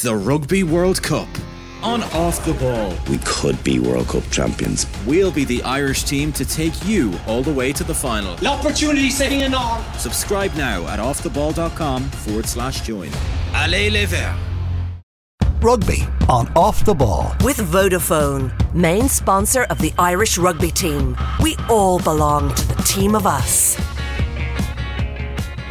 The Rugby World Cup. On Off the Ball. We could be World Cup champions. We'll be the Irish team to take you all the way to the final. L'opportunity sitting in on. Subscribe now at offtheball.com forward slash join. Allez les Verts. Rugby on Off the Ball. With Vodafone, main sponsor of the Irish rugby team. We all belong to the team of us.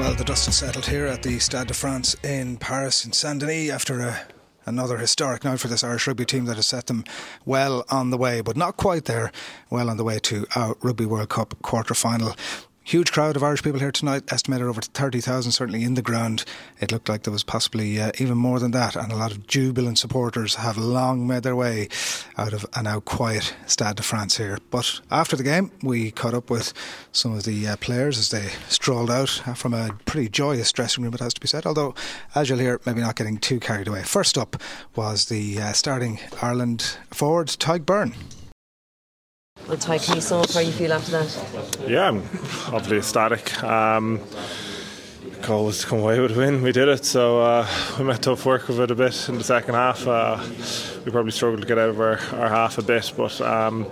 Well, the dust has settled here at the Stade de France in Paris, in Saint Denis, after a, another historic night for this Irish rugby team that has set them well on the way, but not quite there, well on the way to our Rugby World Cup quarter final. Huge crowd of Irish people here tonight, estimated over 30,000 certainly in the ground. It looked like there was possibly uh, even more than that, and a lot of jubilant supporters have long made their way out of a now quiet Stade de France here. But after the game, we caught up with some of the uh, players as they strolled out from a pretty joyous dressing room, it has to be said, although, as you'll hear, maybe not getting too carried away. First up was the uh, starting Ireland forward, Tadhg Beirne. Well, Ty, you how you feel after that? Yeah, I'm obviously ecstatic. Um, goal was to come away with a win. We did it, so uh, we met tough work with it a bit in the second half. Uh, we probably struggled to get out of our, our half a bit, but um,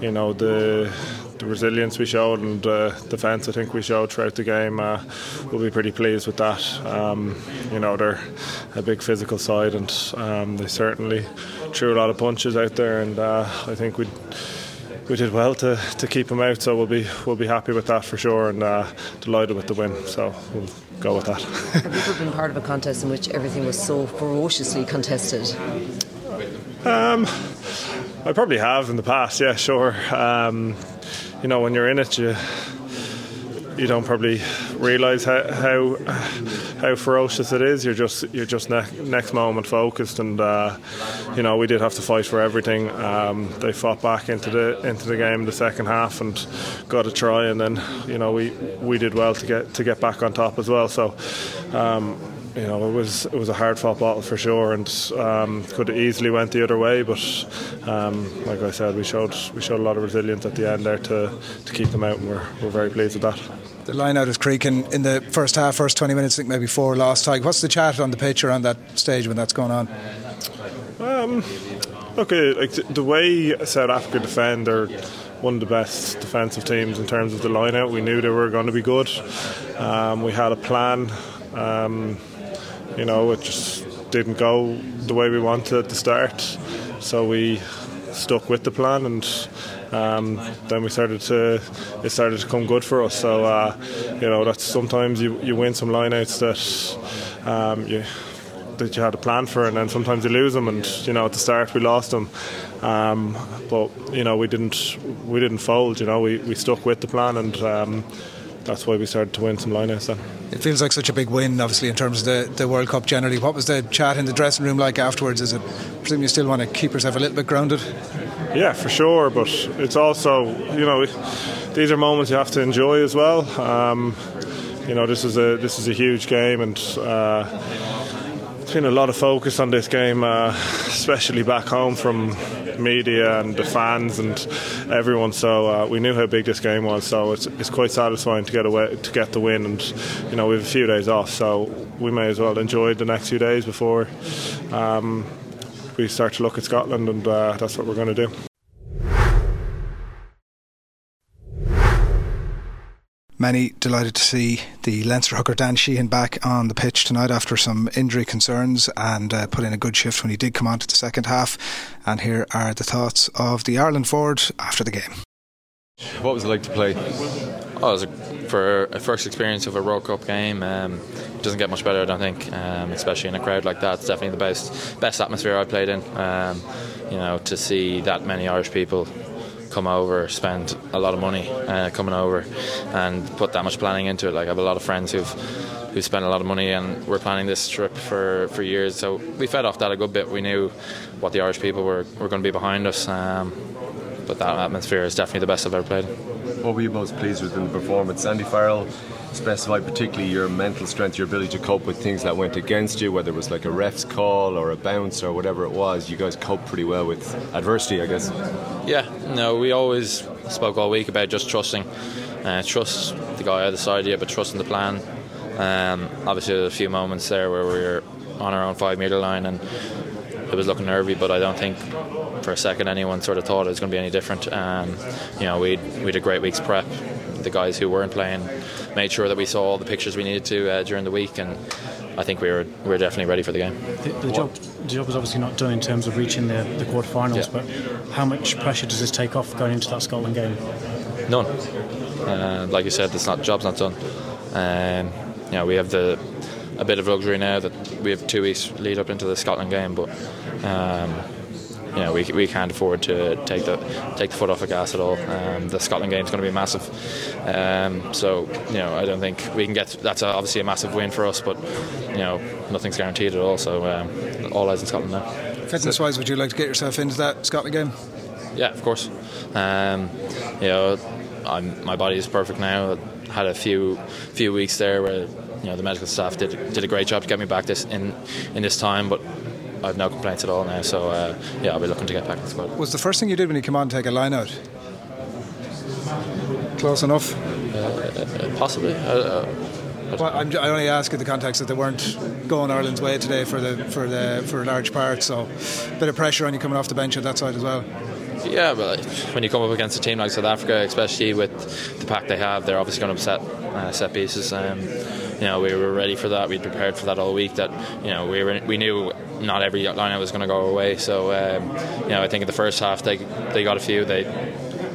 you know the the resilience we showed and the defence I think we showed throughout the game, uh, we'll be pretty pleased with that. Um, you know, they're a big physical side and um, they certainly threw a lot of punches out there, and uh, I think we we did well to, to keep them out, so we'll be we'll be happy with that for sure, and uh, delighted with the win. So we'll go with that. Have you ever been part of a contest in which everything was so ferociously contested? Um, I probably have in the past. Yeah, sure. Um, you know, when you're in it, you you don't probably realise how, how how ferocious it is. You're just you're just ne- next moment focused, and uh, you know we did have to fight for everything. Um, they fought back into the into the game the second half and got a try, and then you know we we did well to get to get back on top as well. So. Um, you know, it was it was a hard fought battle for sure, and um, could have easily went the other way. But um, like I said, we showed we showed a lot of resilience at the end there to, to keep them out, and we're, we're very pleased with that. The line out is creaking in the first half, first 20 minutes, I think maybe four lost Tadhg. What's the chat on the pitch around that stage when that's going on? Um, look, uh, like the way South Africa defend, they're one of the best defensive teams in terms of the line out. We knew they were going to be good. Um, we had a plan. Um, you know, it just didn't go the way we wanted at the start. So we stuck with the plan and um, then we started to it started to come good for us. So uh, you know that's sometimes you, you win some lineouts that um, you that you had a plan for, and then sometimes you lose them. And you know at the start we lost them, um, but you know we didn't we didn't fold. You know we, we stuck with the plan and. Um, that's why we started to win some lineouts then. It feels like such a big win, obviously, in terms of the, the World Cup generally. What was the chat in the dressing room like afterwards? Is it, I presume you still want to keep yourself a little bit grounded? Yeah, for sure, but it's also, you know, these are moments you have to enjoy as well. Um, you know, this is a this is a huge game, and uh, there's been a lot of focus on this game, uh, especially back home from media and the fans and everyone. So uh, we knew how big this game was. So it's, it's quite satisfying to get away to get the win. And you know we have a few days off, so we may as well enjoy the next few days before um, we start to look at Scotland, and uh, that's what we're going to do. Many delighted to see the Leinster hooker Dan Sheehan back on the pitch tonight after some injury concerns and uh, put in a good shift when he did come on to the second half. And here are the thoughts of the Ireland forward after the game. What was it like to play? Oh, it was a, for a first experience of a World Cup game. Um, it doesn't get much better, I don't think, um, especially in a crowd like that. It's definitely the best best atmosphere I've played in. Um, you know, to see that many Irish people come over, spend a lot of money uh, coming over, and put that much planning into it. Like I have a lot of friends who've who spent a lot of money, and we're planning this trip for, for years. So we fed off that a good bit. We knew what the Irish people were, were going to be behind us. Um, but that atmosphere is definitely the best I've ever played. What were you most pleased with in the performance? Andy Farrell specified particularly your mental strength, your ability to cope with things that went against you, whether it was like a ref's call or a bounce or whatever it was. You guys coped pretty well with adversity, I guess. Yeah, no, we always spoke all week about just trusting. Uh, trust the guy either side of you, but trusting the plan. Um, obviously, there were a few moments there where we were on our own five metre line, and it was looking nervy. But I don't think for a second anyone sort of thought it was going to be any different. Um, you know, we we had a great week's prep. The guys who weren't playing made sure that we saw all the pictures we needed to uh, during the week, and I think we were we were definitely ready for the game. The, the job the job was obviously not done in terms of reaching the, the quarterfinals, yeah. but how much pressure does this take off going into that Scotland game? None. Uh, like you said, it's not job's not done. Um, you know, we have the a bit of luxury now that we have two weeks lead up into the Scotland game, but. Um, you know, we, we can't afford to take the take the foot off the gas at all. Um, the Scotland game is going to be massive, um, so you know I don't think we can get. That's obviously a massive win for us, but you know nothing's guaranteed at all. So um, all eyes in Scotland now. Fitness wise, would you like to get yourself into that Scotland game? Yeah, of course. Um, you know, I'm, my body is perfect now. I had a few few weeks there where you know the medical staff did did a great job to get me back this in in this time, but I've no complaints at all now. So uh, yeah, I'll be looking to get back to the squad. Was the first thing you did when you came on to take a line out? Close enough. Uh, possibly. Uh, well, I'm, i only ask in the context that they weren't going Ireland's way today for the for the for a large part, so a bit of pressure on you coming off the bench at that side as well. Yeah, but when you come up against a team like South Africa, especially with the pack they have, they're obviously going to set uh, set pieces. Um, you know, we were ready for that. We'd prepared for that all week. That you know, we were we knew not every lineout was going to go away. So um, you know, I think in the first half they they got a few. They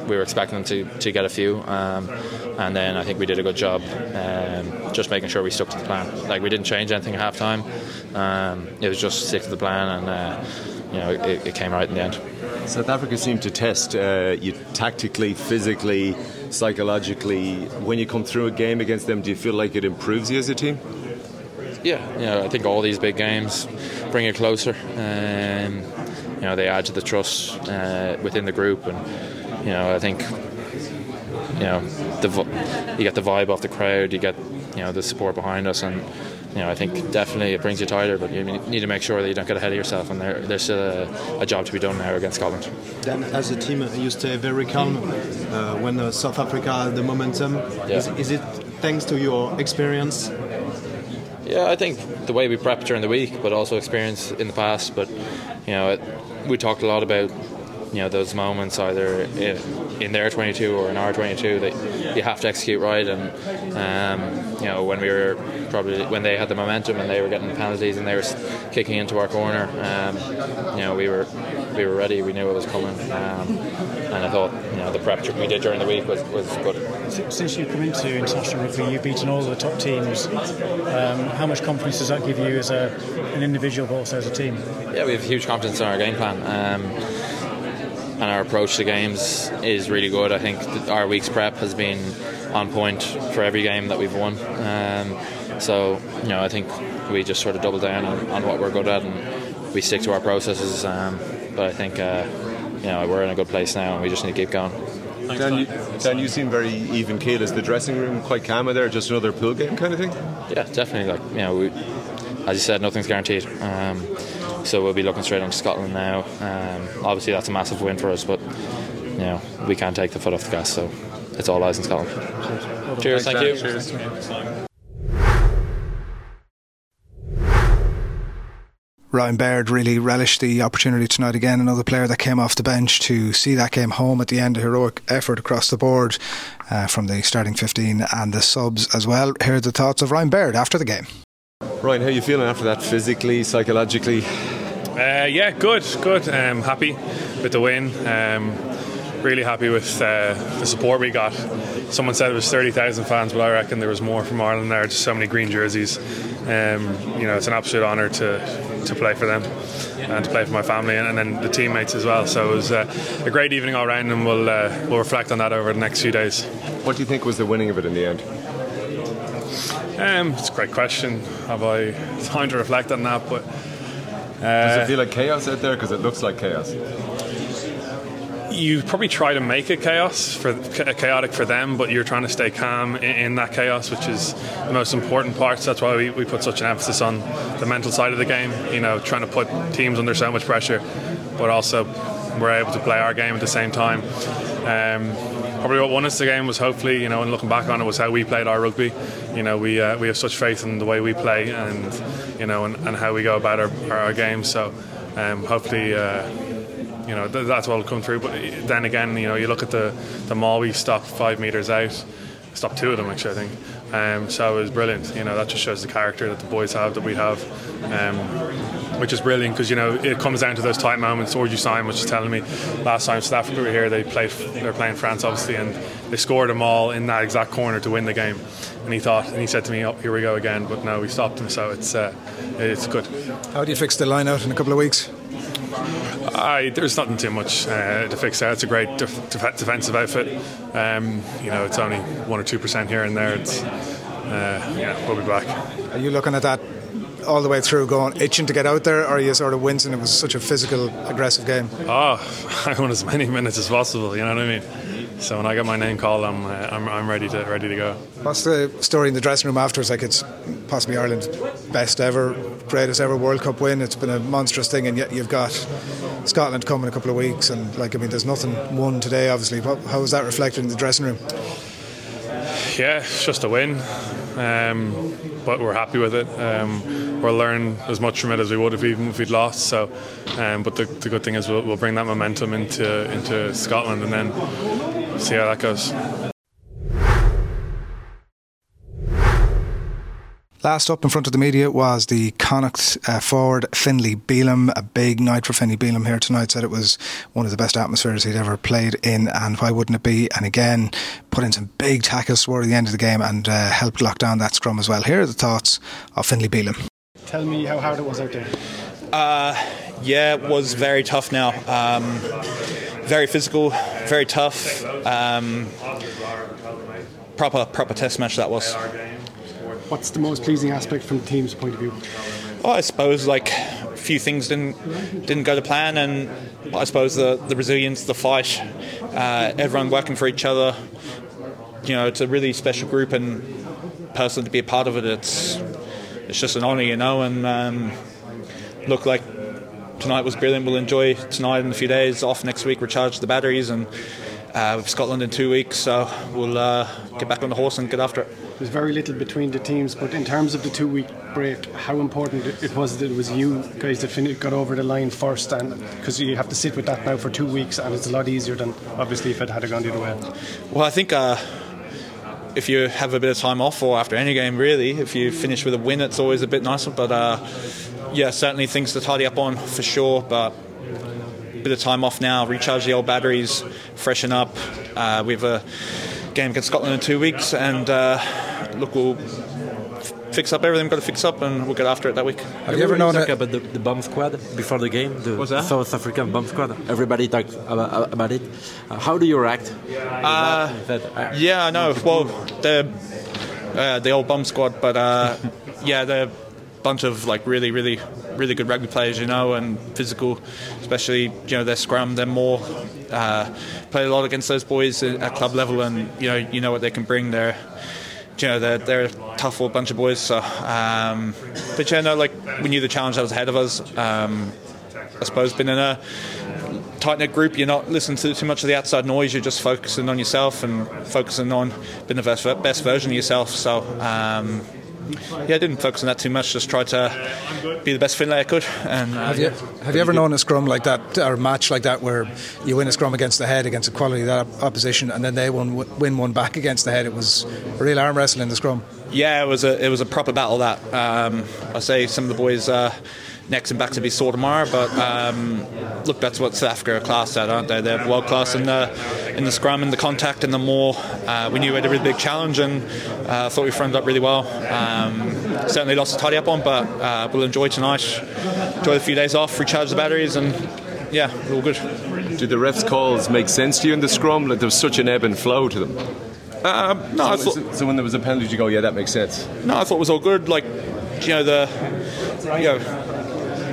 we were expecting them to, to get a few, um, and then I think we did a good job um, just making sure we stuck to the plan. Like we didn't change anything at half time. Um, it was just stick to the plan, and uh, you know it, it, came right in the end. South Africa seemed to test uh, you tactically, physically, psychologically. When you come through a game against them, do you feel like it improves you as a team? Yeah, you know, I think all these big games bring it closer. Um, you know, they add to the trust uh, within the group, and you know, I think you know the you get the vibe off the crowd, you get you know the support behind us, and you know, I think definitely it brings you tighter, but you need to make sure that you don't get ahead of yourself. And there, there's a, a, job to be done now against Scotland. Then, as a team, you stay very calm uh, when uh, South Africa has the momentum. Yeah. Is, is, it thanks to your experience? Yeah, I think the way we prepped during the week, but also experience in the past. But you know, it, we talked a lot about you know those moments either in their 22 or in our 22 that you have to execute right. And um, you know when we were probably when they had the momentum and they were getting the penalties and they were kicking into our corner um, you know we were we were ready. We knew it was coming. Um, and I thought you know the prep trip we did during the week was, was good. Since you've come into international rugby you've beaten all the top teams. Um, how much confidence does that give you as a, an individual but also as a team? Yeah we have huge confidence in our game plan. Um, and our approach to games is really good. I think our week's prep has been on point for every game that we've won. Um, so, you know, I think we just sort of double down on, on what we're good at and we stick to our processes. Um, but I think, uh, you know, we're in a good place now and we just need to keep going. Dan you, Dan, you seem very even keel. Is the dressing room quite calm there? Just another pool game kind of thing? Yeah, definitely. Like, you know, we, as you said, nothing's guaranteed. Um, so we'll be looking straight on to Scotland now. Um, obviously, that's a massive win for us, but you know we can't take the foot off the gas. So it's all eyes in Scotland. Cheers, Cheers thank you. Cheers. Ryan Baird really relished the opportunity tonight again. Another player that came off the bench to see that game home at the end. A heroic effort across the board uh, from the starting 15 and the subs as well. Here are the thoughts of Ryan Baird after the game. Ryan, how are you feeling after that physically, psychologically? Uh, yeah, good, good. Um, happy with the win. Um, really happy with uh, the support we got. Someone said it was 30,000 fans, but I reckon there was more from Ireland there. Just so many green jerseys. Um, you know, it's an absolute honour to to play for them and to play for my family and, and then the teammates as well. So it was uh, a great evening all round, and we'll uh, we'll reflect on that over the next few days. What do you think was the winning of it in the end? Um, it's a great question. Have I time to reflect on that? But does it feel like chaos out there? Because it looks like chaos. You probably try to make it chaos for chaotic for them, but you're trying to stay calm in, in that chaos, which is the most important part. So that's why we, we put such an emphasis on the mental side of the game. You know, trying to put teams under so much pressure, but also we're able to play our game at the same time. Um, probably what won us the game was hopefully, you know, and looking back on it was how we played our rugby. You know, we uh, we have such faith in the way we play and you know and, and how we go about our, our, games. So um, hopefully. Uh, you know th- that's what will come through. But then again, you know, you look at the the maul we stopped five meters out, stopped two of them actually, I think. Um, so it was brilliant. You know, that just shows the character that the boys have that we have. Um, which is brilliant because you know it comes down to those tight moments. Orju Simon was just telling me last time South Africa were here, they played they're playing France obviously, and they scored them all in that exact corner to win the game. And he thought, and he said to me, "Oh, here we go again." But no, we stopped them, so it's uh, it's good. How do you fix the line out in a couple of weeks? I, there's nothing too much uh, to fix there. It's a great def- def- defensive outfit. Um, you know, it's only one or two percent here and there. It's uh, yeah, we'll be back. Are you looking at that all the way through, going itching to get out there, or are you sort of wincing? It was such a physical, aggressive game. Oh, I want as many minutes as possible. You know what I mean? So when I get my name called, I'm uh, I'm, I'm ready to ready to go. What's the story in the dressing room afterwards? Like it's possibly Ireland's best ever, greatest ever World Cup win. It's been a monstrous thing, and yet you've got Scotland coming in a couple of weeks, and like I mean, there's nothing won today. Obviously, how is that reflected in the dressing room? Yeah, it's just a win, um, but we're happy with it. Um, we'll learn as much from it as we would if even if we'd lost. So, um, but the, the, good thing is we'll, we'll bring that momentum into into Scotland and then see how that goes. Last up in front of the media was the Connacht uh, forward Finlay Bealham. A big night for Finlay Bealham here tonight. Said it was one of the best atmospheres he'd ever played in, and why wouldn't it be? And again, put in some big tackles toward the end of the game and uh, helped lock down that scrum as well. Here are the thoughts of Finlay Bealham. Tell me how hard it was out there. Uh, yeah, it was very tough now. Um, very physical, very tough. Um, proper, proper test match that was. What's the most pleasing aspect from the team's point of view? Well, I suppose like a few things didn't didn't go to plan, and I suppose the the resilience, the fight, uh, everyone working for each other. You know, it's a really special group, and personally to be a part of it, it's it's just an honour, you know. And um, look, like tonight was brilliant. We'll enjoy tonight and a few days off next week, recharge the batteries, and uh, Scotland in two weeks, so we'll uh, get back on the horse and get after it. There's very little between the teams, but in terms of the two week break, how important it was that it was you guys that fin- got over the line first, and because you have to sit with that now for two weeks, and it's a lot easier than obviously if it had gone the other way. Well, I think. Uh, if you have a bit of time off, or after any game, really, if you finish with a win, it's always a bit nicer. But uh, yeah, certainly things to tidy up on for sure. But a bit of time off now, recharge the old batteries, freshen up. Uh, we have a game against Scotland in two weeks, and uh, look, we'll f- fix up everything we've got to fix up, and we'll get after it that week. Have you ever known talk about the, the bomb squad before the game? The What's that? South African bomb squad. Everybody talked about, about it. Uh, how do you react? Uh, yeah, I know. Well, they're uh, the old bum squad, but uh, yeah, they're a bunch of like really, really, really good rugby players, you know, and physical. Especially, you know, their scrum. They're more uh, played a lot against those boys at club level, and you know, you know what they can bring. They're you know they're, they're a tough old bunch of boys. So, um, but yeah, know, like we knew the challenge that was ahead of us. Um, I suppose being in a tight knit group, you're not listening to too much of the outside noise. You're just focusing on yourself and focusing on being the best, best version of yourself. So. Um, yeah, I didn't focus on that too much. Just tried to be the best Finlay I could. And uh, Have you have you ever known a scrum like that or a match like that where you win a scrum against the head against a quality of that opposition and then they won, win one back against the head? It was a real arm wrestle in the scrum. Yeah, it was a it was a proper battle. That um, I say some of the boys. Uh, Next and back to be sore tomorrow, but um, look, that's what South Africa are class at, aren't they? They're world class in the in the scrum and the contact and the more. Uh, we knew we had a really big challenge, and uh, thought we fronted up really well. Um, certainly lots to tidy up on, but uh, we'll enjoy tonight, enjoy the few days off, recharge the batteries, and yeah, we're all good. Do the refs' calls make sense to you in the scrum? Like there's such an ebb and flow to them. Uh, no, I so, thought, so when there was a penalty, you go, yeah, that makes sense. No, I thought it was all good. Like, you know, the you know,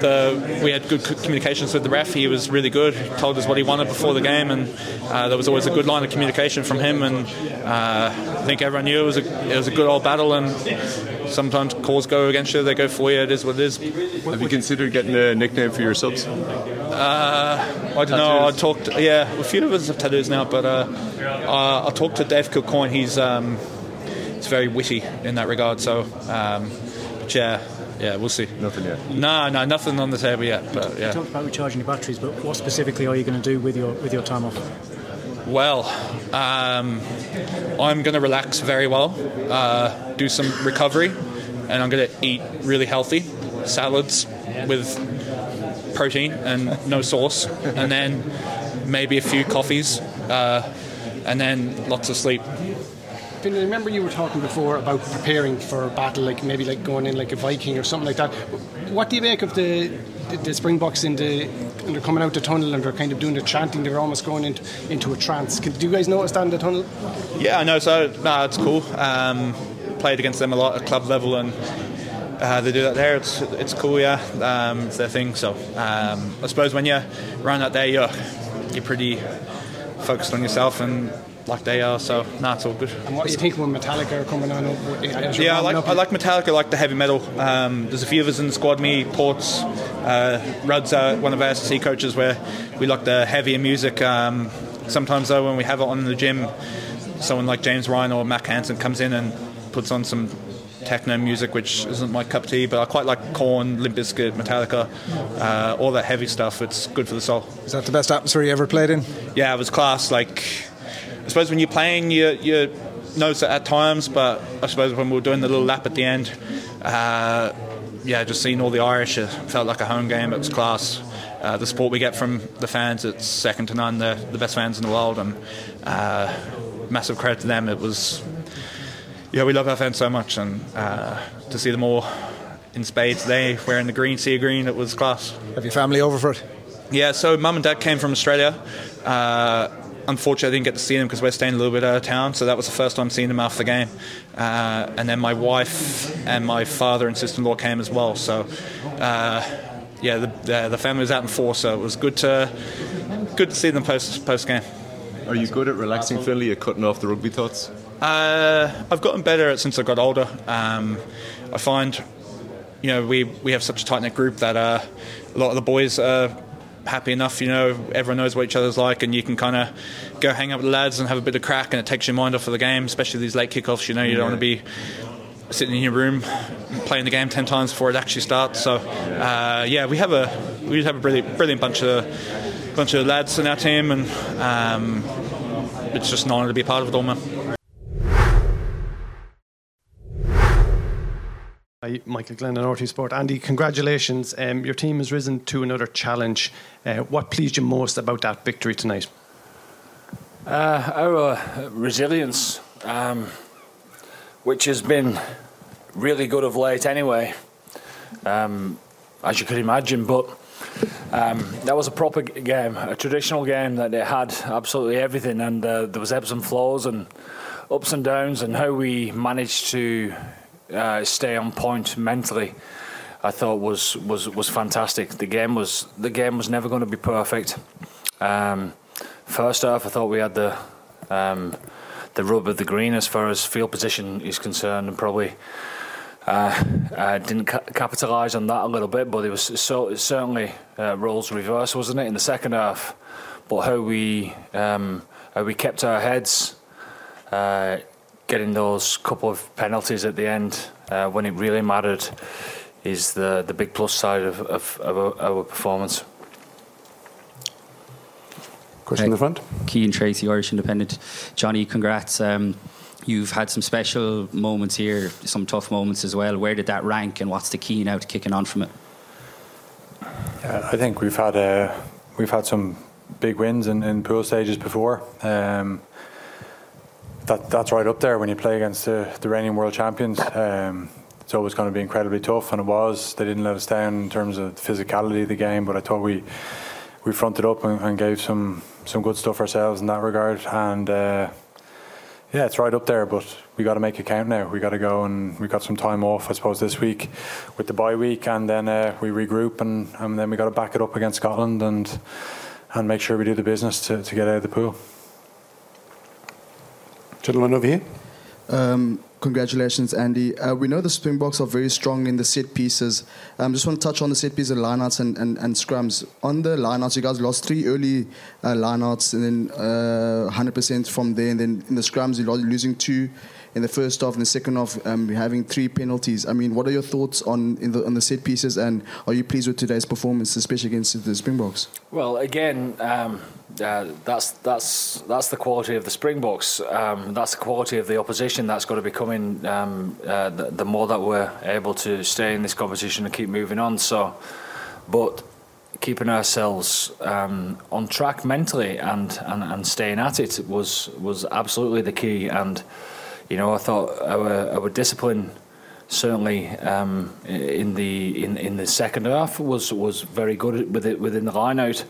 the we had good communications with the ref. He was really good. He told us what he wanted before the game, and uh, there was always a good line of communication from him. And uh, I think everyone knew it was a it was a good old battle. And sometimes calls go against you, they go for you. It is what it is. Have you considered getting a nickname for your subs? Uh, I don't know. I talked. Yeah, a few of us have tattoos now, but uh, uh, I talked to Dave Kilcoyne. He's um, he's very witty in that regard. So, um, but yeah, yeah, we'll see. Nothing yet. No, no, nothing on the table yet. But yeah. You talked about recharging your batteries, but what specifically are you going to do with your with your time off? Well, um, I'm going to relax very well, uh, do some recovery, and I'm going to eat really healthy salads with protein and no sauce, and then maybe a few coffees, uh, and then lots of sleep. Finn, I remember you were talking before about preparing for a battle, like maybe like going in like a Viking or something like that. What do you make of the the, the Springboks in the and they're coming out the tunnel and they're kind of doing the chanting? They're almost going into into a trance. Can, do you guys notice that in the tunnel? Yeah, I know. So no, it's cool. Um, played against them a lot at club level and. Uh, they do that there. It's it's cool, yeah. Um, it's their thing. So um, I suppose when you're around that day, you're you're pretty focused on yourself and like they are. So nah, it's all good. And what do you think when Metallica are coming on? Up, yeah, I like I like Metallica. I like the heavy metal. Um, there's a few of us in the squad. Me, Ports, uh, Rud's uh, one of our SC coaches, where we like the heavier music. Um, sometimes though, when we have it on in the gym, someone like James Ryan or Mack Hansen comes in and puts on some techno music, which isn't my cup of tea, but I quite like Korn, Limp Bizkit, Metallica, uh, all that heavy stuff. It's good for the soul. Is that the best atmosphere you ever played in? Yeah, it was class. Like, suppose when you're playing, you you notice it at times, but I suppose when we were doing the little lap at the end, uh, yeah, just seeing all the Irish, it felt like a home game. It was class. Uh, the support we get from the fans, it's second to none. They're the best fans in the world, and uh, massive credit to them. It was yeah, we love our fans so much, and uh, to see them all in spades today, wearing the green, sea green, it was class. Have your family over for it? Yeah, so mum and dad came from Australia. Uh, unfortunately, I didn't get to see them because we're staying a little bit out of town, so that was the first time seeing them after the game. Uh, and then my wife and my father and sister-in-law came as well. So, uh, yeah, the, the, the family was out in force, so it was good to good to see them post post game. Are you good at relaxing, Finlay? At cutting off the rugby thoughts? Uh, I've gotten better since I got older. Um, I find, you know, we, we have such a tight knit group that uh, a lot of the boys are happy enough. You know, everyone knows what each other's like, and you can kind of go hang out with the lads and have a bit of crack, and it takes your mind off of the game, especially these late kickoffs. You know, you don't want to be sitting in your room playing the game ten times before it actually starts. So, uh, yeah, we have a we have a brilliant brilliant bunch of bunch of lads in our team, and um, it's just an honour to be part of it all, man. Hi, Michael Glenn on RTÉ Sport. Andy, congratulations. Um, your team has risen to another challenge. Uh, what pleased you most about that victory tonight? Uh, our resilience, um, which has been really good of late anyway, um, as you could imagine. But um, that was a proper game, a traditional game that it had absolutely everything, and uh, there was ebbs and flows and ups and downs, and how we managed to uh, stay on point mentally. I thought was, was was fantastic. The game was the game was never going to be perfect. Um, first half, I thought we had the um, the rub of the green as far as field position is concerned, and probably uh, uh, didn't ca- capitalise on that a little bit. But it was so certainly uh, roles reversed, wasn't it, in the second half? But how we um, how we kept our heads uh, getting those couple of penalties at the end uh, when it really mattered is the the big plus side of, of, of our, our, performance. Question in the front. Cian Tracey, Irish Independent. Johnny, congrats. Um, you've had some special moments here, some tough moments as well. Where did that rank, and what's the key now to kicking on from it? Yeah, I think we've had uh, we've had some big wins in, in pool stages before. Um, that that's right up there when you play against the, the reigning world champions. Um, it's always going to be incredibly tough, and it was. They didn't let us down in terms of the physicality of the game, but I thought we we fronted up and, and gave some some good stuff ourselves in that regard. And uh, yeah, it's right up there, but we got to make it count now. We got to go and we got some time off, I suppose, this week with the bye week, and then uh, we regroup, and, and then we got to back it up against Scotland and and make sure we do the business to, to get out of the pool. Gentleman over here. Um, congratulations, Andy. Uh, we know the Springboks are very strong in the set pieces. I um, just want to touch on the set pieces, lineouts, and, and, and scrums. On the lineouts, you guys lost three early uh, lineouts and then uh, 100% from there. And then in the scrums, you're losing two in the first half and the second half, um, having three penalties. I mean, what are your thoughts on the, on the set pieces, and are you pleased with today's performance, especially against the Springboks? Well, again, um, uh, that's that's that's the quality of the Springboks. Um, that's the quality of the opposition that's got to be coming. Um, uh, the, the, more that we're able to stay in this competition and keep moving on. So, but keeping ourselves um, on track mentally and, and, and staying at it was was absolutely the key. And you know, I thought our our discipline certainly um, in the in, in the second half was was very good with it within the line out.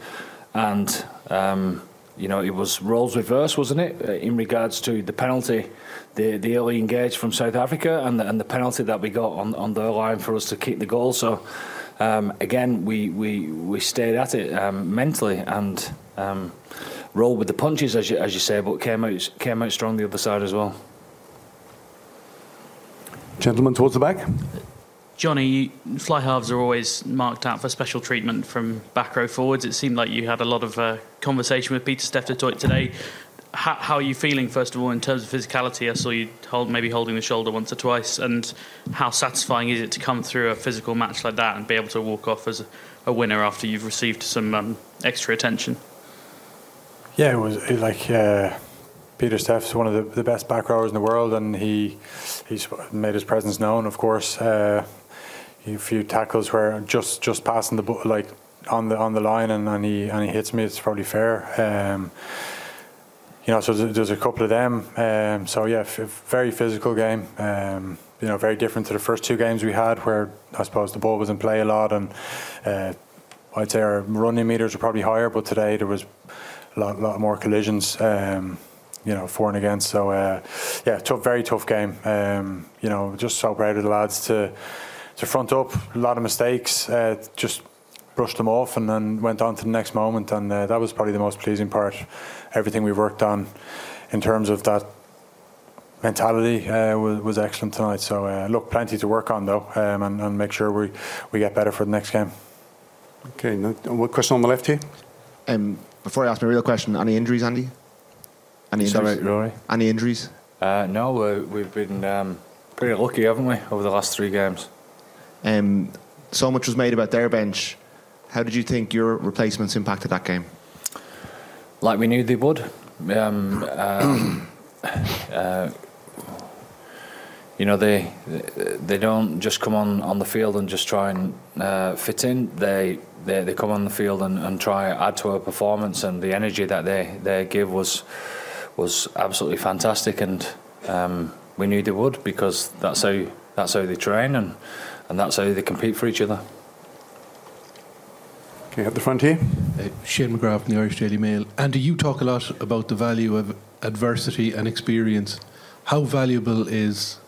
And um, you know it was roles reversed wasn't it uh, in regards to the penalty the the early engage from South Africa and the, and the penalty that we got on on their line for us to kick the goal. So um, again we, we we stayed at it um, mentally and um, rolled with the punches as you, as you say but came out came out strong the other side as well Gentleman towards the back. Johnny, fly halves are always marked out for special treatment from back row forwards. It seemed like you had a lot of uh, conversation with Pieter-Steph today. How, how, are you feeling, first of all, in terms of physicality? I saw you hold, maybe holding the shoulder once or twice. And how satisfying is it to come through a physical match like that and be able to walk off as a, a winner after you've received some um, extra attention? Yeah, it was like. Uh Pieter-Steph's one of the, the best back rowers in the world, and he he's made his presence known. Of course, uh, a few tackles where just just passing the ball like on the on the line, and, and he and he hits me. It's probably fair. Um, you know, so there's, there's, a couple of them. Um, so yeah, f- very physical game. Um, you know, very different to the first two games we had, where I suppose the ball was in play a lot, and uh, I'd say our running meters were probably higher. But today there was a lot, lot more collisions. Um, you know, for and against. So uh, yeah, tough, very tough game. Um, you know, just so proud of the lads to to front up. A lot of mistakes, uh, just brushed them off and then went on to the next moment. And uh, that was probably the most pleasing part. Everything we worked on in terms of that mentality uh, was, was, excellent tonight. So uh, look, plenty to work on though, um, and, and, make sure we we get better for the next game. Okay, what question on the left here? Um, before I ask my real question, any injuries, Andy? Any injuries? Sorry, Rory. Any injuries? Uh, no, we've been um, pretty lucky, haven't we, over the last three games? Um, so much was made about their bench. How did you think your replacements impacted that game? Like we knew they would. Um, um uh, you know, they they don't just come on, on the field and just try and uh, fit in. They, they they come on the field and, and try add to our performance, and the energy that they, they give was was absolutely fantastic, and um, we knew they would because that's how that's how they train and and that's how they compete for each other. Okay, at the front here. Uh, Shane McGrath from the Irish Daily Mail. And do you talk a lot about the value of adversity and experience? How valuable is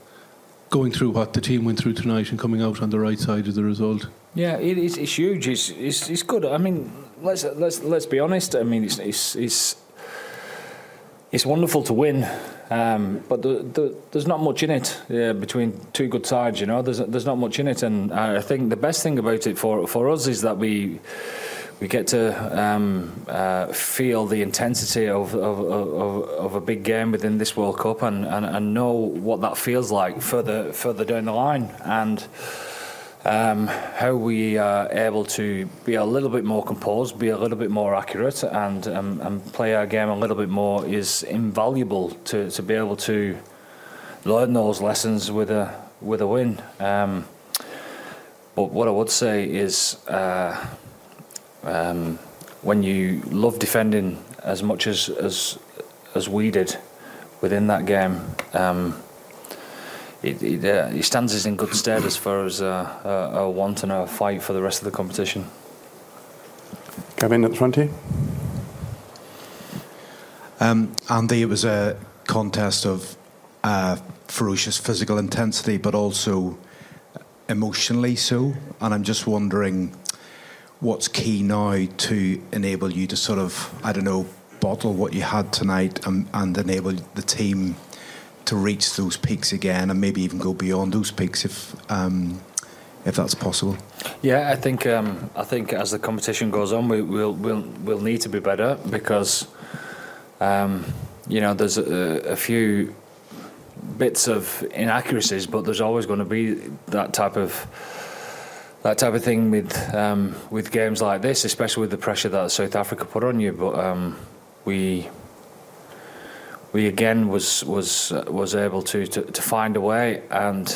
going through what the team went through tonight and coming out on the right side of the result? Yeah, it is, it's huge. It's, it's, it's good. I mean, let's let's let's be honest. I mean, it's it's, it's it's wonderful to win, um, but the, the, there's not much in it uh, between two good sides. You know, there's there's not much in it, and I think the best thing about it for for us is that we we get to um, uh, feel the intensity of, of, of, of, a big game within this World Cup, and, and, and know what that feels like further further down the line, and um, how we are able to be a little bit more composed, be a little bit more accurate, and um, and play our game a little bit more is invaluable to, to be able to learn those lessons with a with a win. Um, but what I would say is, uh, um, when you love defending as much as as as we did within that game um, it, it, uh, he stands us in good stead as far as uh, a, a want and a fight for the rest of the competition. Gavin at the front here. Um, Andy, it was a contest of uh, ferocious physical intensity, but also emotionally so. And I'm just wondering what's key now to enable you to sort of, I don't know, bottle what you had tonight and, and enable the team to reach those peaks again and maybe even go beyond those peaks if um, if that's possible. Yeah, I think um, I think as the competition goes on, we, will we'll we'll need to be better because um, you know there's a, a, few bits of inaccuracies, but there's always going to be that type of that type of thing with um, with games like this, especially with the pressure that South Africa put on you. But um, we we again was was uh, was able to, to, to find a way. And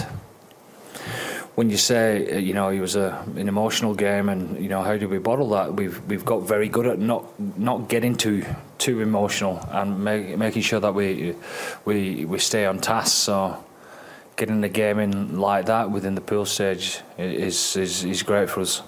when you say uh, you know it was a, an emotional game and you know how do we bottle that? We've we've got very good at not not getting too too emotional and make, making sure that we we we stay on task. So getting the game in like that within the pool stage is is, is great for us.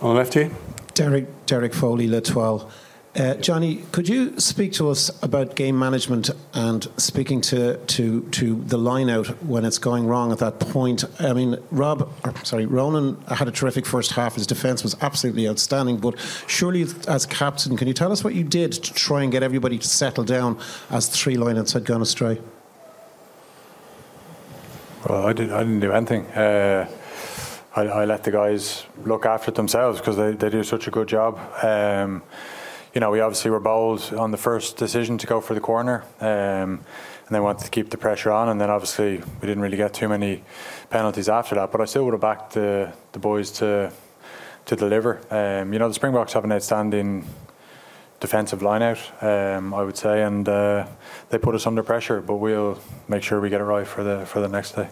On the left here. Derek Derek Foley L'Etoile uh, Johnny, could you speak to us about game management and speaking to, to, to the line out when it's going wrong at that point? I mean, Rob, or, sorry, Ronan had a terrific first half. His defence was absolutely outstanding. But surely, as captain, can you tell us what you did to try and get everybody to settle down as three lineouts had gone astray? Well, I, did, I didn't do anything. Uh, I, I, let the guys look after it themselves because they, they do such a good job. Um, you know, we obviously were bold on the first decision to go for the corner, um, and then wanted to keep the pressure on. And then obviously we didn't really get too many penalties after that. But I still would have backed the, the boys to to deliver. Um, you know, the Springboks have an outstanding defensive line out, um, I would say, and uh, they put us under pressure. But we'll make sure we get it right for the for the next day.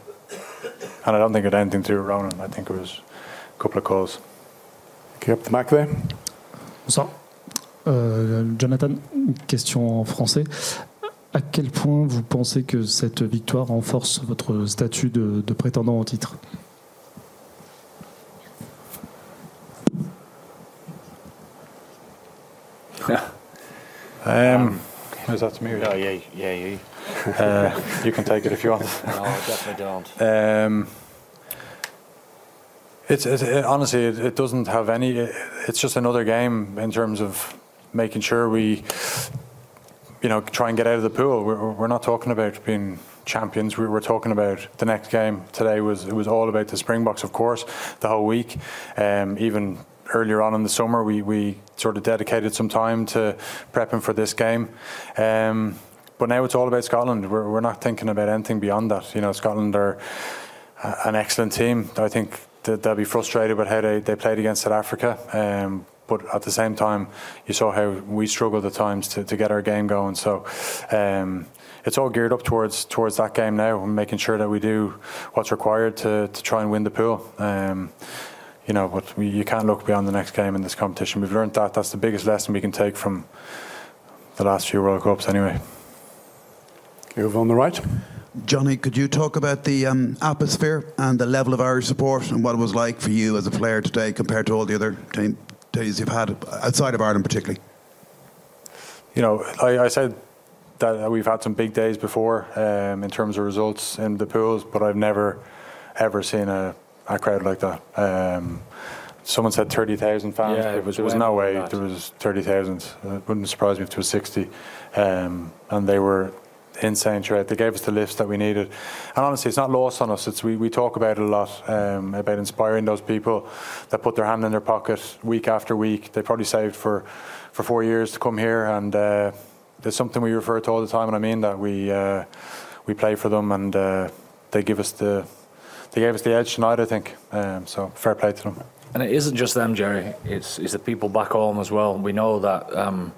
And I don't think it had anything to do with Ronan. I think it was a couple of calls. Okay, up the back there. So. Euh, Jonathan, une question en français. À quel point vous pensez que cette victoire renforce votre statut de, de prétendant au titre? Um, is that to me? No, yeah, yeah, you. uh, you can take it if you want. No, I definitely don't. Um, it's, it, it, honestly, it, it, doesn't have any. it's just another game in terms of making sure we, you know, try and get out of the pool. We're, we're not talking about being champions. We were talking about the next game today. Was it was all about the Springboks, of course, the whole week. Um, even earlier on in the summer, we we sort of dedicated some time to prepping for this game. Um, but now it's all about Scotland. We're, we're not thinking about anything beyond that. You know, Scotland are an excellent team. I think they'll be frustrated with how they, they played against South Africa. Um, but at the same time, you saw how we struggled at times to, to get our game going. So um, it's all geared up towards towards that game now, and making sure that we do what's required to, to try and win the pool. Um, you know, but we, you can't look beyond the next game in this competition. We've learned that. That's the biggest lesson we can take from the last few World Cups, anyway. Okay, over on the right. Johnny, could you talk about the um, atmosphere and the level of Irish support and what it was like for you as a player today compared to all the other team, days you've had outside of Ireland, particularly? You know, I, I said that we've had some big days before um, in terms of results in the pools, but I've never ever seen a, a crowd like that. Um, someone said 30,000 fans. Yeah, it was there was no way there was 30,000. It wouldn't surprise me if there was 60. Um, and they were insane throughout. They gave us the lifts that we needed. And honestly, it's not lost on us. It's we, we talk about it a lot um, about inspiring those people that put their hand in their pocket week after week. They probably saved for, for four years to come here, and uh, there's something we refer to all the time. And I mean that we uh, we play for them, and uh, they give us the they gave us the edge tonight. I think um, so. Fair play to them. And it isn't just them, Jerry. It's it's the people back home as well. We know that. Um,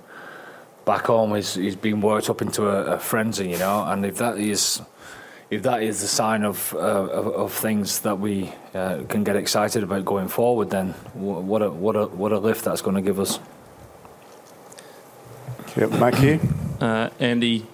back home he's, he's been worked up into a, a frenzy, you know. And if that is if that is the sign of uh, of, of, things that we uh, can get excited about going forward, then what a what a what a lift that's going to give us. Yep, back here. Uh, Andy,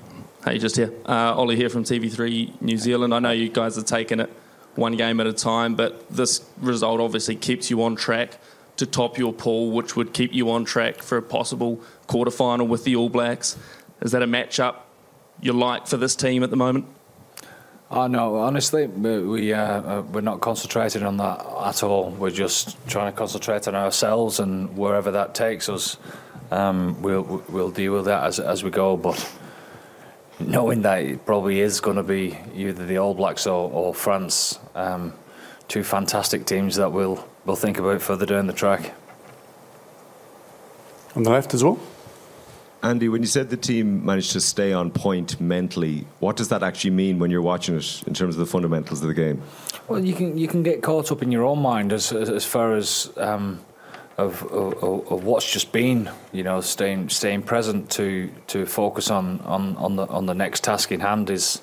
hey, just here. Uh, Ollie here from TV3 New Zealand. I know you guys are taking it one game at a time, but this result obviously keeps you on track to top your pool, which would keep you on track for a possible quarter final with the All Blacks. Is that a matchup you like for this team at the moment? Oh no, honestly, we, uh, uh, we're not concentrating on that at all. We're just trying to concentrate on ourselves, and wherever that takes us, um, we'll we'll deal with that as as we go. But knowing that it probably is going to be either the All Blacks or, or France, um, two fantastic teams that we'll we'll think about further down the track. On the left as well. Andy, when you said the team managed to stay on point mentally, what does that actually mean when you're watching it in terms of the fundamentals of the game? Well, you can you can get caught up in your own mind as as, as far as um, of, of, of what's just been, you know, staying staying present to to focus on, on, on the on the next task in hand is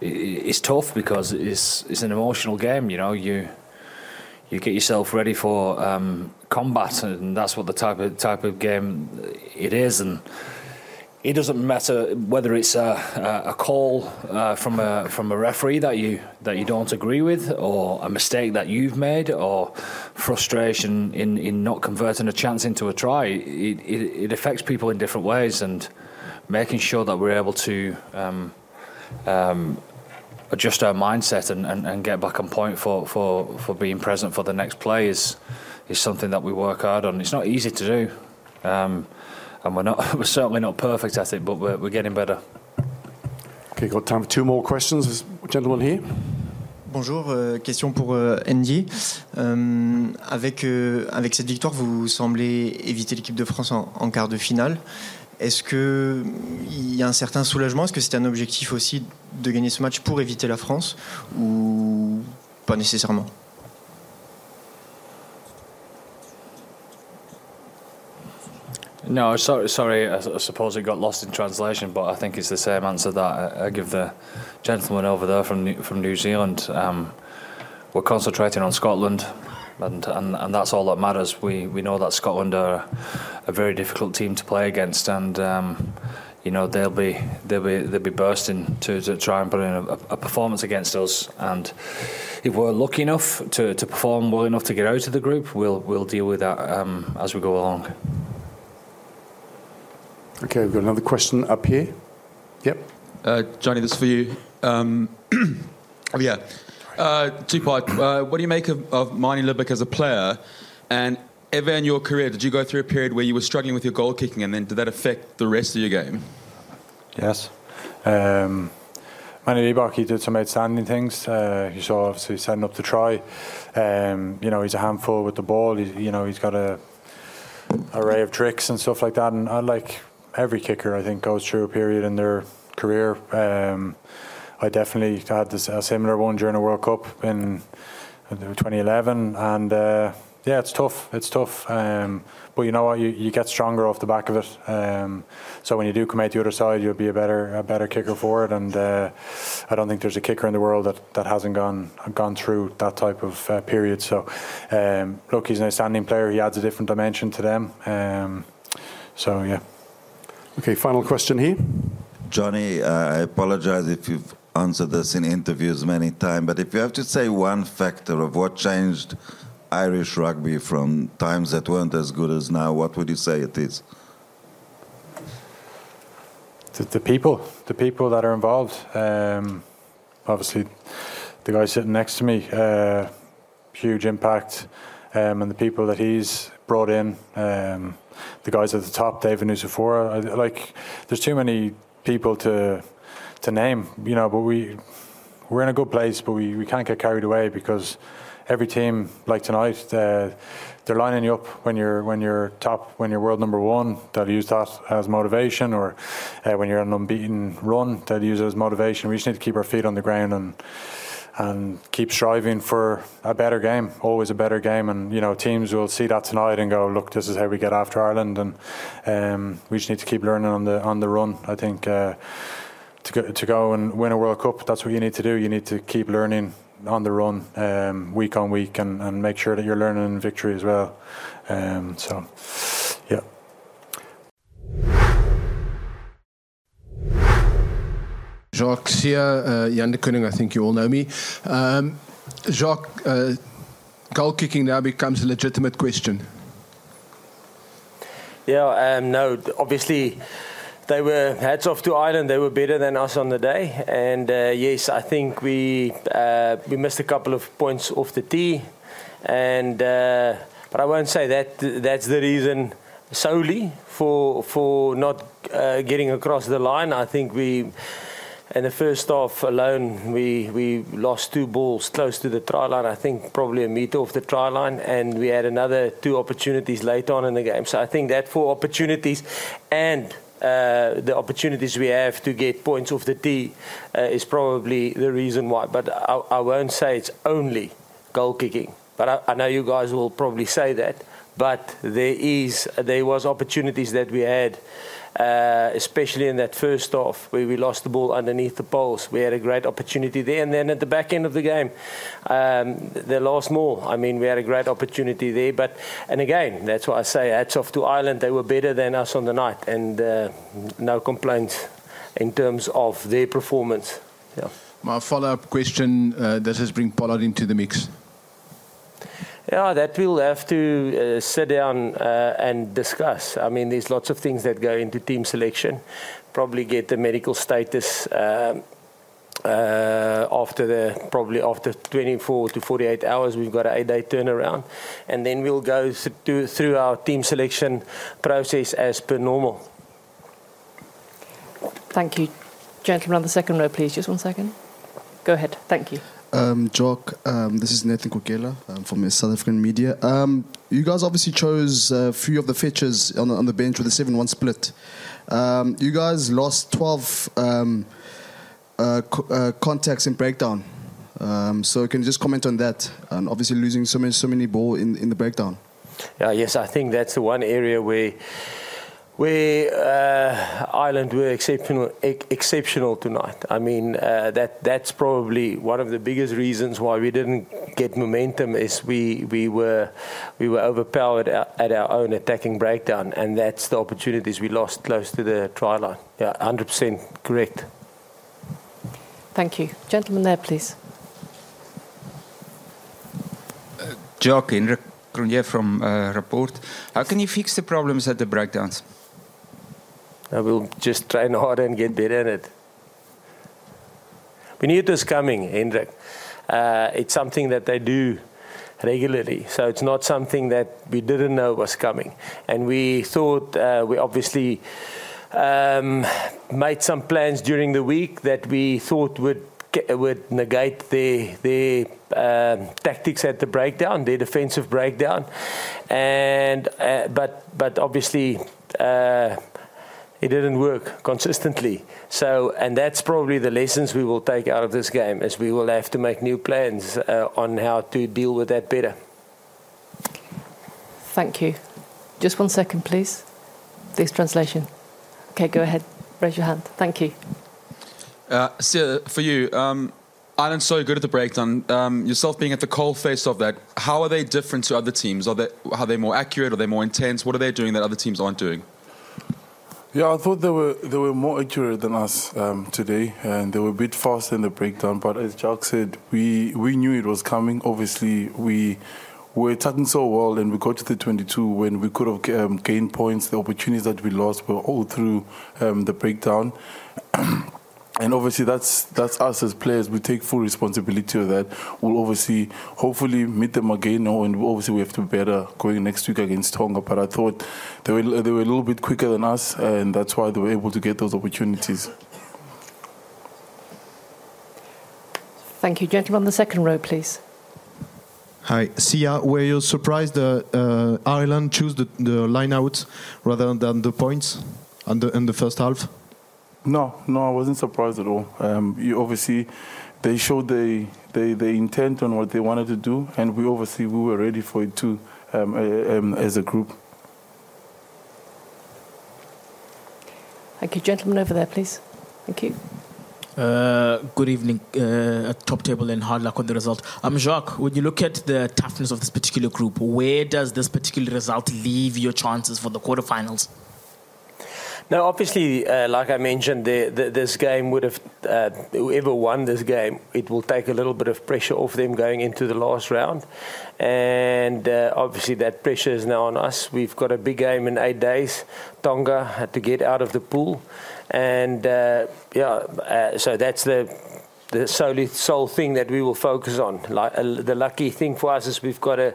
is tough because it's it's an emotional game. You know, you you get yourself ready for um, combat, and that's what the type of type of game it is. And it doesn't matter whether it's a, a call uh, from a from a referee that you that you don't agree with, or a mistake that you've made, or frustration in, in not converting a chance into a try. It, it, it affects people in different ways, and making sure that we're able to. Um, um, adjust our mindset and, and, and get back on point for, for, for being present for the next play is, is something that we work hard on. It's not easy to do, um, and we're not we're certainly not perfect at it, but we're, we're getting better. Okay, got time for two more questions. This gentleman here. Bonjour, euh, question pour euh, Andy. Euh, avec, euh, avec cette victoire, vous semblez éviter l'équipe de France en, en quart de finale. Est-ce qu'il y a un certain soulagement? Est-ce que c'était un objectif aussi de gagner ce match pour éviter la France ou pas nécessairement? No, sorry, sorry. I suppose it got lost in translation, but I think it's the same answer that I give the gentleman over there from New, from New Zealand. Um, we're concentrating on Scotland, and, and and that's all that matters. We we know that Scotland are a very difficult team to play against, and um, you know they'll be they'll be they'll be bursting to, to try and put in a, a, performance against us. And if we're lucky enough to, to perform well enough to get out of the group, we'll we'll deal with that um, as we go along. Okay, we've got another question up here. Yep. Uh, Johnny, this is for you. Um, oh, yeah. Uh, two part. Uh, what do you make of, of Manie Libbok as a player? And ever in your career, did you go through a period where you were struggling with your goal kicking, and then did that affect the rest of your game? Yes. Um, Manie he did some outstanding things. Uh, you saw obviously setting up the try. Um, you know, he's a handful with the ball. He's, you know, he's got a array of tricks and stuff like that. And I like every kicker, I think, goes through a period in their career. Um, I definitely had this, a similar one during the World Cup in 2011, and uh, yeah, it's tough. It's tough. Um, but you know what? You, you get stronger off the back of it. Um, so when you do come out the other side, you'll be a better a better kicker for it. And uh, I don't think there's a kicker in the world that, that hasn't gone gone through that type of uh, period. So um, look, he's an outstanding player. He adds a different dimension to them. Um, so yeah. Okay, final question here. Johnny, uh, I apologize if you've answered this in interviews many times, but if you have to say one factor of what changed Irish rugby from times that weren't as good as now, what would you say it is? The, the people, the people that are involved. Um, obviously, the guy sitting next to me, uh, huge impact, um, and the people that he's brought in. Um, the guys at the top, David Nucifora. Like, there's too many people to to name, you know. But we we're in a good place, but we, we can't get carried away because every team, like tonight, uh, they're lining you up when you're when you're top, when you're world number one. They'll use that as motivation, or uh, when you're on an unbeaten run, they'll use it as motivation. We just need to keep our feet on the ground and and keep striving for a better game, always a better game. And you know, teams will see that tonight and go, "Look, this is how we get after Ireland." And um, we just need to keep learning on the on the run. I think uh, to go to go and win a World Cup, that's what you need to do. You need to keep learning on the run, um, week on week, and, and make sure that you're learning in victory as well. Um, so, yeah. Jacques Siya, uh, Jan de Koning, I think you all know me. Um, Jacques, uh, goal kicking now becomes a legitimate question. Yeah, um, no, obviously they were hats off to Ireland. They were better than us on the day, and uh, yes, I think we uh, we missed a couple of points off the tee, and uh, but I won't say that that's the reason solely for for not uh, getting across the line. I think we. In the first half alone, we, we lost two balls close to the try line. I think probably a meter off the try line, and we had another two opportunities later on in the game. So I think that four opportunities and uh, the opportunities we have to get points off the tee uh, is probably the reason why. But I, I, won't say it's only goal kicking. But I, I, know you guys will probably say that. But there is there was opportunities that we had uh, especially in that first half where we lost the ball underneath the poles. We had a great opportunity there, and then at the back end of the game, um, they lost more. I mean, we had a great opportunity there, but and again, that's why I say hats off to Ireland. They were better than us on the night, and uh, no complaints in terms of their performance. Yeah. My follow-up question: uh, Does this bring Pollard into the mix? Yeah, that we'll have to uh, sit down uh, and discuss. I mean, there's lots of things that go into team selection. Probably get the medical status uh, uh after the probably after 24 to 48 hours. We've got an eight-day turnaround, and then we'll go through our team selection process as per normal. Thank you, gentlemen on the second row, please. Just one second. Go ahead. Thank you. Um, Jock, um, this is Nathan Kokela um, from South African Media. Um, you guys obviously chose a few of the features on the, on the bench with a 7 1 split. Um, you guys lost 12 um, uh, co- uh, contacts in breakdown. so, can you just comment on that? And obviously, losing so many, so many ball in, in the breakdown. Yeah, yes, I think that's the one area where where uh, Ireland were exceptional, exceptional tonight. I mean, uh, that that's probably one of the biggest reasons why we didn't get momentum. Is we we were we were overpowered at our own attacking breakdown, and that's the opportunities we lost close to the try line. Yeah, hundred percent correct. Thank you, gentlemen. there, please. Uh, Jock Hendrik Cronje from uh, Rapport. How can you fix the problems at the breakdowns? I will just train harder and get better at it. We knew it was coming, Hendrik. Uh, it's something that they do regularly, so it's not something that we didn't know was coming. And we thought uh, we obviously um, made some plans during the week that we thought would would negate their their um, tactics at the breakdown, their defensive breakdown, and uh, but but obviously. Uh, it didn't work consistently. So, and that's probably the lessons we will take out of this game, as we will have to make new plans uh, on how to deal with that better. Thank you. Just one second, please. This translation. Okay, go ahead. Raise your hand. Thank you. Uh, so for you, um, Ireland's so good at the breakdown. Um, yourself being at the coal face of that, how are they different to other teams? Are they, are they more accurate? Are they more intense? What are they doing that other teams aren't doing? Yeah, I thought they were they were more accurate than us um, today, and they were a bit faster in the breakdown. But as Jack said, we we knew it was coming. Obviously, we were attacking so well, and we got to the 22 when we could have um, gained points. The opportunities that we lost were all through um, the breakdown. and obviously that's that's us as players. We take full responsibility of that. We'll obviously, hopefully, meet them again. Now, and obviously we have to be better going next week against Tonga. But I thought they were they were a little bit quicker than us, and that's why they were able to get those opportunities. Thank you, gentlemen. The second row, please. Hi, Siya. Were you surprised that uh, Ireland chose the, the line out rather than the points in the, in the first half? No, no, I wasn't surprised at all. Um, you obviously, they showed the, the, the intent on what they wanted to do, and we obviously we were ready for it too um, um, as a group. Thank you, gentlemen over there, please. Thank you. Uh, good evening, uh, top table and hard luck on the result. I'm um, Jacques. When you look at the toughness of this particular group, where does this particular result leave your chances for the quarterfinals? No, obviously, uh, like I mentioned, the, the, this game would have, uh, whoever won this game, it will take a little bit of pressure off them going into the last round. And uh, obviously, that pressure is now on us. We've got a big game in eight days. Tonga had to get out of the pool. And uh, yeah, uh, so that's the the solely sole thing that we will focus on. Like uh, the lucky thing for us is we've got a,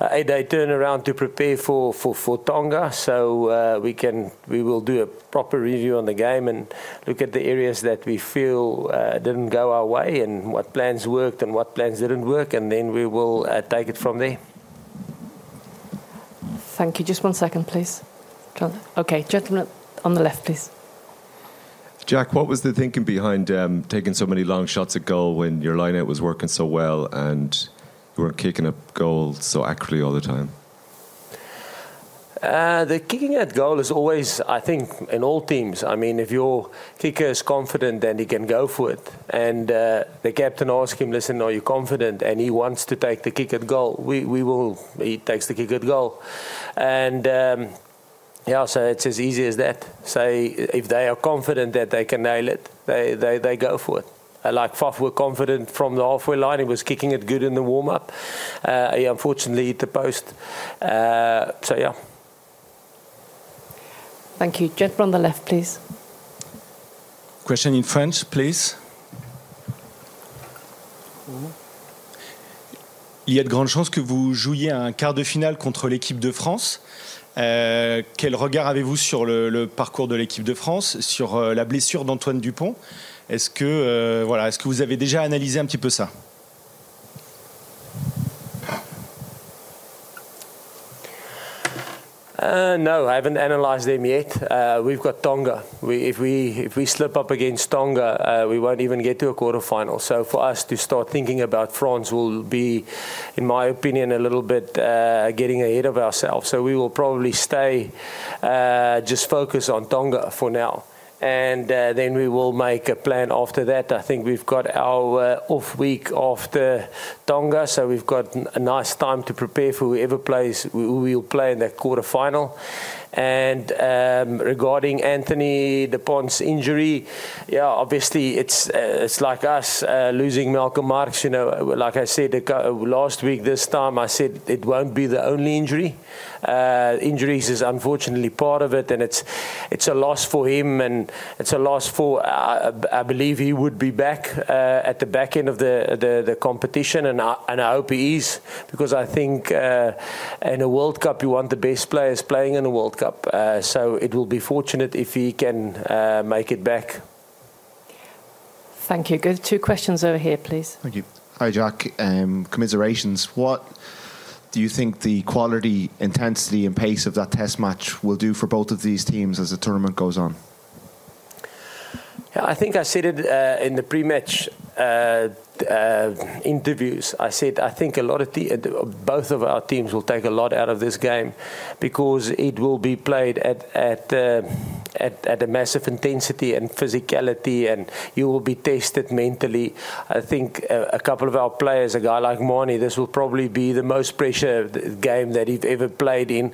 a eight-day turnaround to prepare for for, for Tonga, so uh, we can we will do a proper review on the game and look at the areas that we feel uh, didn't go our way and what plans worked and what plans didn't work, and then we will uh, take it from there. Thank you. Just one second, please. Okay, gentlemen on the left, please. Jack, what was the thinking behind um, taking so many long shots at goal when your line out was working so well and you weren't kicking a goal so accurately all the time? Uh, the kicking at goal is always, I think, in all teams. I mean, if your kicker is confident, then he can go for it. And uh, the captain asks him, "Listen, are you confident?" And he wants to take the kick at goal. We we will. He takes the kick at goal, and. Um, yeah, so it's as easy as that. Say if they are confident that they can nail it, they, they, they go for it. Uh, like Faf were confident from the halfway line. He was kicking it good in the warm up. Uh, he unfortunately hit the post. Uh, so, yeah. Thank you. Gentleman on the left, please. Question in French, please. Il y a de grandes chances que vous jouiez un quart de finale contre l'équipe de France. Euh, quel regard avez-vous sur le, parcours de l'équipe de France, sur euh, la blessure d'Antoine Dupont? Euh, est-ce que vous avez déjà analysé un petit peu ça? Uh, no, I haven't analysed them yet. Uh, we've got Tonga. We, if we if we slip up against Tonga, uh, we won't even get to a quarter final. So for us to start thinking about France will be, in my opinion, a little bit uh, getting ahead of ourselves. So we will probably stay, uh, just focus on Tonga for now and uh, then we will make a plan after that. I think we've got our uh, off week after Tonga, so we've got a nice time to prepare for whoever plays, who will play in that quarter final. And um, regarding Anthony Dupont's injury, yeah, obviously it's uh, it's like us uh, losing Malcolm Marx. You know, like I said last week, this time I said it won't be the only injury. Uh, injuries is unfortunately part of it, and it's it's a loss for him, and it's a loss for. Uh, I believe he would be back uh, at the back end of the the, the competition, and I, and I hope he is because I think uh, in a World Cup you want the best players playing in a World Cup. Uh, so it will be fortunate if he can uh, make it back. Thank you. Go two questions over here, please. Thank you. Hi, Jack. Um, commiserations. What do you think the quality, intensity, and pace of that test match will do for both of these teams as the tournament goes on? Yeah, I think I said it uh, in the pre-match uh, uh, interviews. I said I think a lot of both of our teams will take a lot out of this game because it will be played at at uh, at, at a massive intensity and physicality, and you will be tested mentally. I think a, a couple of our players, a guy like Manie, this will probably be the most pressure game that he's ever played in,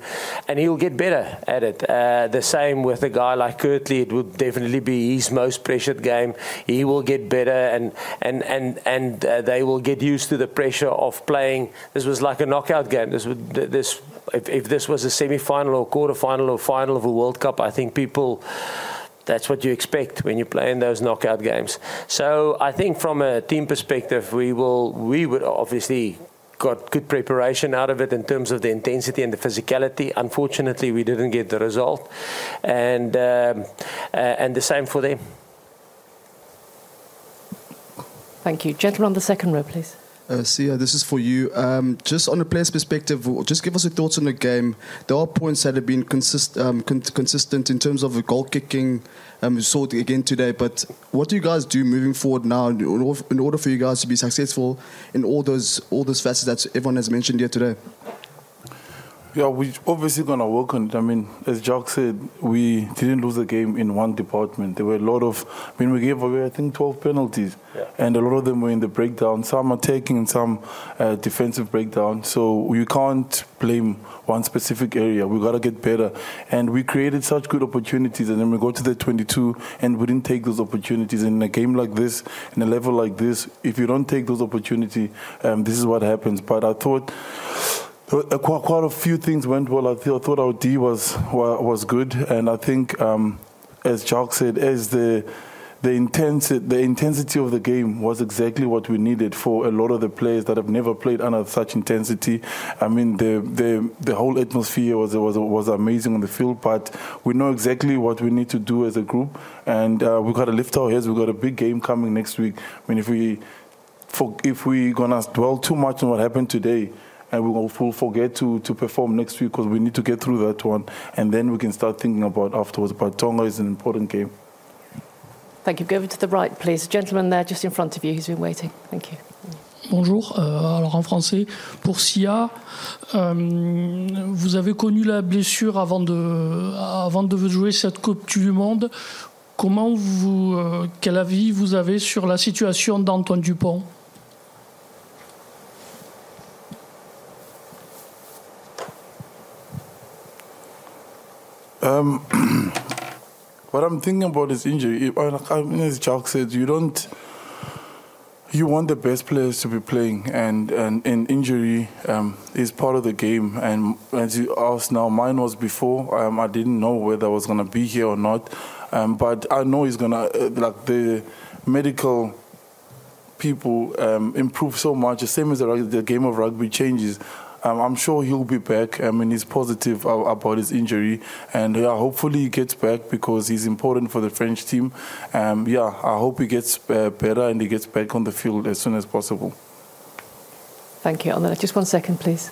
and he'll get better at it. Uh, the same with a guy like Kurt-Lee, it would definitely be his most pressured game. He will get better, and and and and uh, they will get used to the pressure of playing. This was like a knockout game. This would this if, if this was a semi-final or quarter-final or final of a World Cup, I think people that's what you expect when you play in those knockout games. So I think from a team perspective, we will we would obviously got good preparation out of it in terms of the intensity and the physicality. Unfortunately, we didn't get the result, and um, uh, and the same for them. Thank you, gentleman on the second row, please. Uh, Siya, this is for you. Um, just on a player's perspective, just give us your thoughts on the game. There are points that have been consist, um, con- consistent in terms of the goal kicking. Um, we saw it again today. But what do you guys do moving forward now in order, in order for you guys to be successful in all those all those facets that everyone has mentioned here today? Yeah, we're obviously gonna work on it. I mean, as Jock said, we didn't lose the game in one department. There were a lot of. I mean, we gave away I think 12 penalties, Yeah. and a lot of them were in the breakdown. Some attacking and some uh, defensive breakdown. So you can't blame one specific area. We've gotta get better, and we created such good opportunities, and then we go to the 22, and we didn't take those opportunities. In a game like this, in a level like this, if you don't take those opportunities, um, this is what happens. But I thought. Uh, Quite, quite a few things went well. I, th- I thought our D was was good, and I think, um, as Jock said, as the the intensity the intensity of the game was exactly what we needed for a lot of the players that have never played under such intensity. I mean, the the the whole atmosphere was was was amazing on the field, but we know exactly what we need to do as a group, and uh, we got to lift our heads. We've got a big game coming next week. I mean, if we for, if we're gonna dwell too much on what happened today, and we will we'll forget to, to perform next week because we need to get through that one, and then we can start thinking about afterwards. But Tonga is an important game. Thank you. Go over to the right, please. A gentleman there just in front of you who's been waiting. Thank you. Bonjour, euh, alors en français, pour Sia, euh, vous avez connu la blessure avant de, avant de jouer cette Coupe du Monde. Comment vous, euh, quel avis vous avez sur la situation d'Antoine Dupont? Um, what I'm thinking about is injury. As Jock said, you don't. You want the best players to be playing, and and, and injury um, is part of the game. And as you asked now, mine was before. Um, I didn't know whether I was gonna be here or not, um, but I know he's gonna uh, like the medical people um, improve so much. The same as the, the game of rugby changes. Um, I'm sure he'll be back. I mean, he's positive about his injury, and yeah, hopefully he gets back because he's important for the French team. Um, yeah, I hope he gets uh, better and he gets back on the field as soon as possible. Thank you. On the, just one second, please.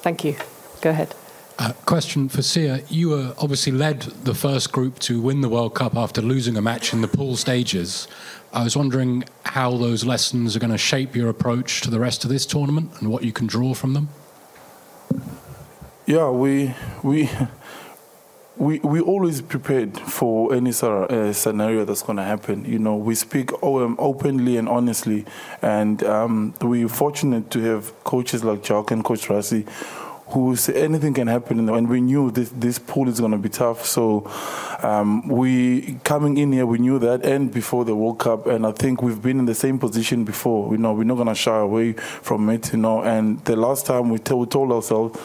Thank you. Go ahead. Uh, question for Siya. You were obviously led the first group to win the World Cup after losing a match in the pool stages. I was wondering how those lessons are going to shape your approach to the rest of this tournament and what you can draw from them. Yeah, we we we we always prepared for any sort of, uh, scenario that's going to happen. You know, we speak um, openly and honestly, and um, we're fortunate to have coaches like Jock and Coach Rassie who say anything can happen, and we knew this this pool is going to be tough. So um, we coming in here, we knew that, and before the World Cup, and I think we've been in the same position before. You know, we're not going to shy away from it. You know, and the last time we, t- we told ourselves,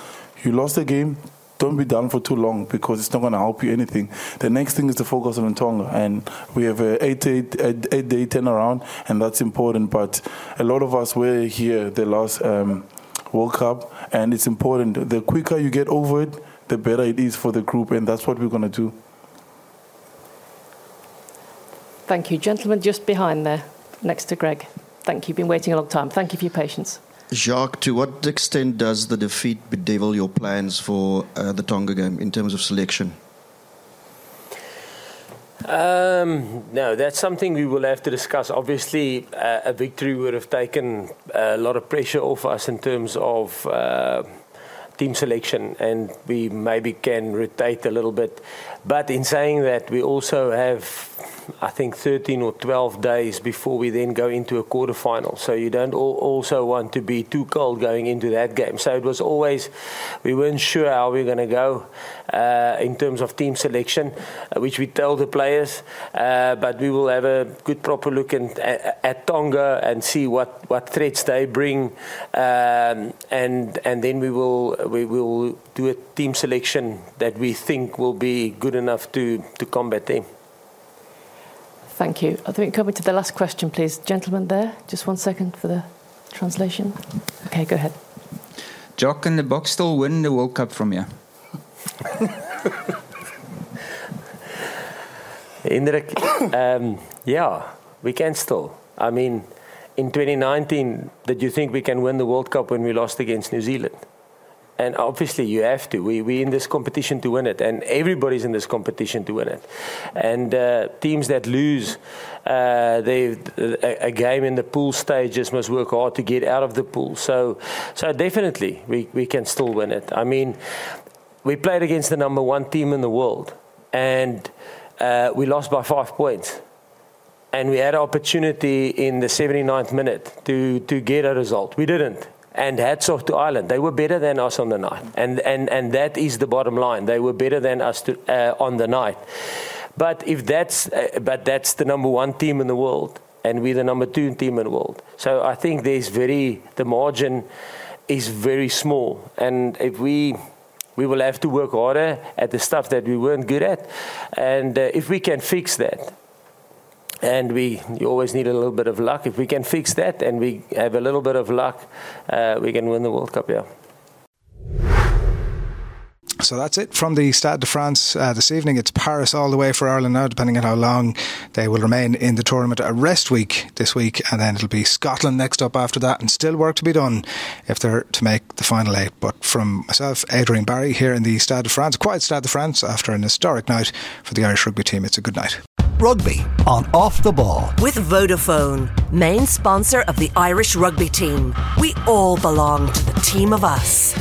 you lost the game. Don't be down for too long because it's not going to help you anything. The next thing is to focus on Tonga, and we have a eight, eight, eight, eight day turnaround, and that's important. But a lot of us were here the last um, World Cup, and it's important. The quicker you get over it, the better it is for the group, and that's what we're going to do. Thank you. Gentlemen just behind there, next to Greg. Thank you. Been waiting a long time. Thank you for your patience. Jacques, to what extent does the defeat bedevil your plans for uh, the Tonga game in terms of selection? Um, no, that's something we will have to discuss. Obviously, uh, a victory would have taken a lot of pressure off us in terms of uh, team selection, and we maybe can rotate a little bit. But in saying that, we also have, I think, 13 or 12 days before we then go into a quarterfinal. So you don't al- also want to be too cold going into that game. So it was always, we weren't sure how we were going to go uh, in terms of team selection, uh, which we tell the players. Uh, but we will have a good, proper look at, at Tonga and see what, what threats they bring, um, and and then we will we will do a team selection that we think will be good enough to to combat them. Thank you. I think coming to the last question, please. Gentleman there, just one second for the translation. Okay, go ahead. Jock, and the Boks still win the World Cup from you? Hendrik, um, yeah, we can still. I mean, in 2019, did you think we can win the World Cup when we lost against New Zealand? And obviously, you have to. We, we're in this competition to win it, and everybody's in this competition to win it. And uh, teams that lose uh, they, a, a, game in the pool stages must work hard to get out of the pool. So, so definitely, we, we can still win it. I mean, we played against the number one team in the world, and uh, we lost by five points. And we had an opportunity in the 79th minute to, to get a result. We didn't and hats off to Ireland. They were better than us on the night, and and and that is the bottom line. They were better than us to, uh, on the night. But if that's uh, but that's the number one team in the world, and we're the number two team in the world. So I think there's very the margin is very small, and if we we will have to work harder at the stuff that we weren't good at, and uh, if we can fix that, and we you always need a little bit of luck. If we can fix that and we have a little bit of luck, uh, we can win the World Cup. Yeah. So that's it from the Stade de France uh, this evening. It's Paris all the way for Ireland now, depending on how long they will remain in the tournament. A rest week this week, and then it'll be Scotland next up after that, and still work to be done if they're to make the final eight. But from myself, Adrian Barry, here in the Stade de France, quiet Stade de France after an historic night for the Irish rugby team. It's a good night. Rugby on Off the Ball. With Vodafone, main sponsor of the Irish rugby team. We all belong to the team of us.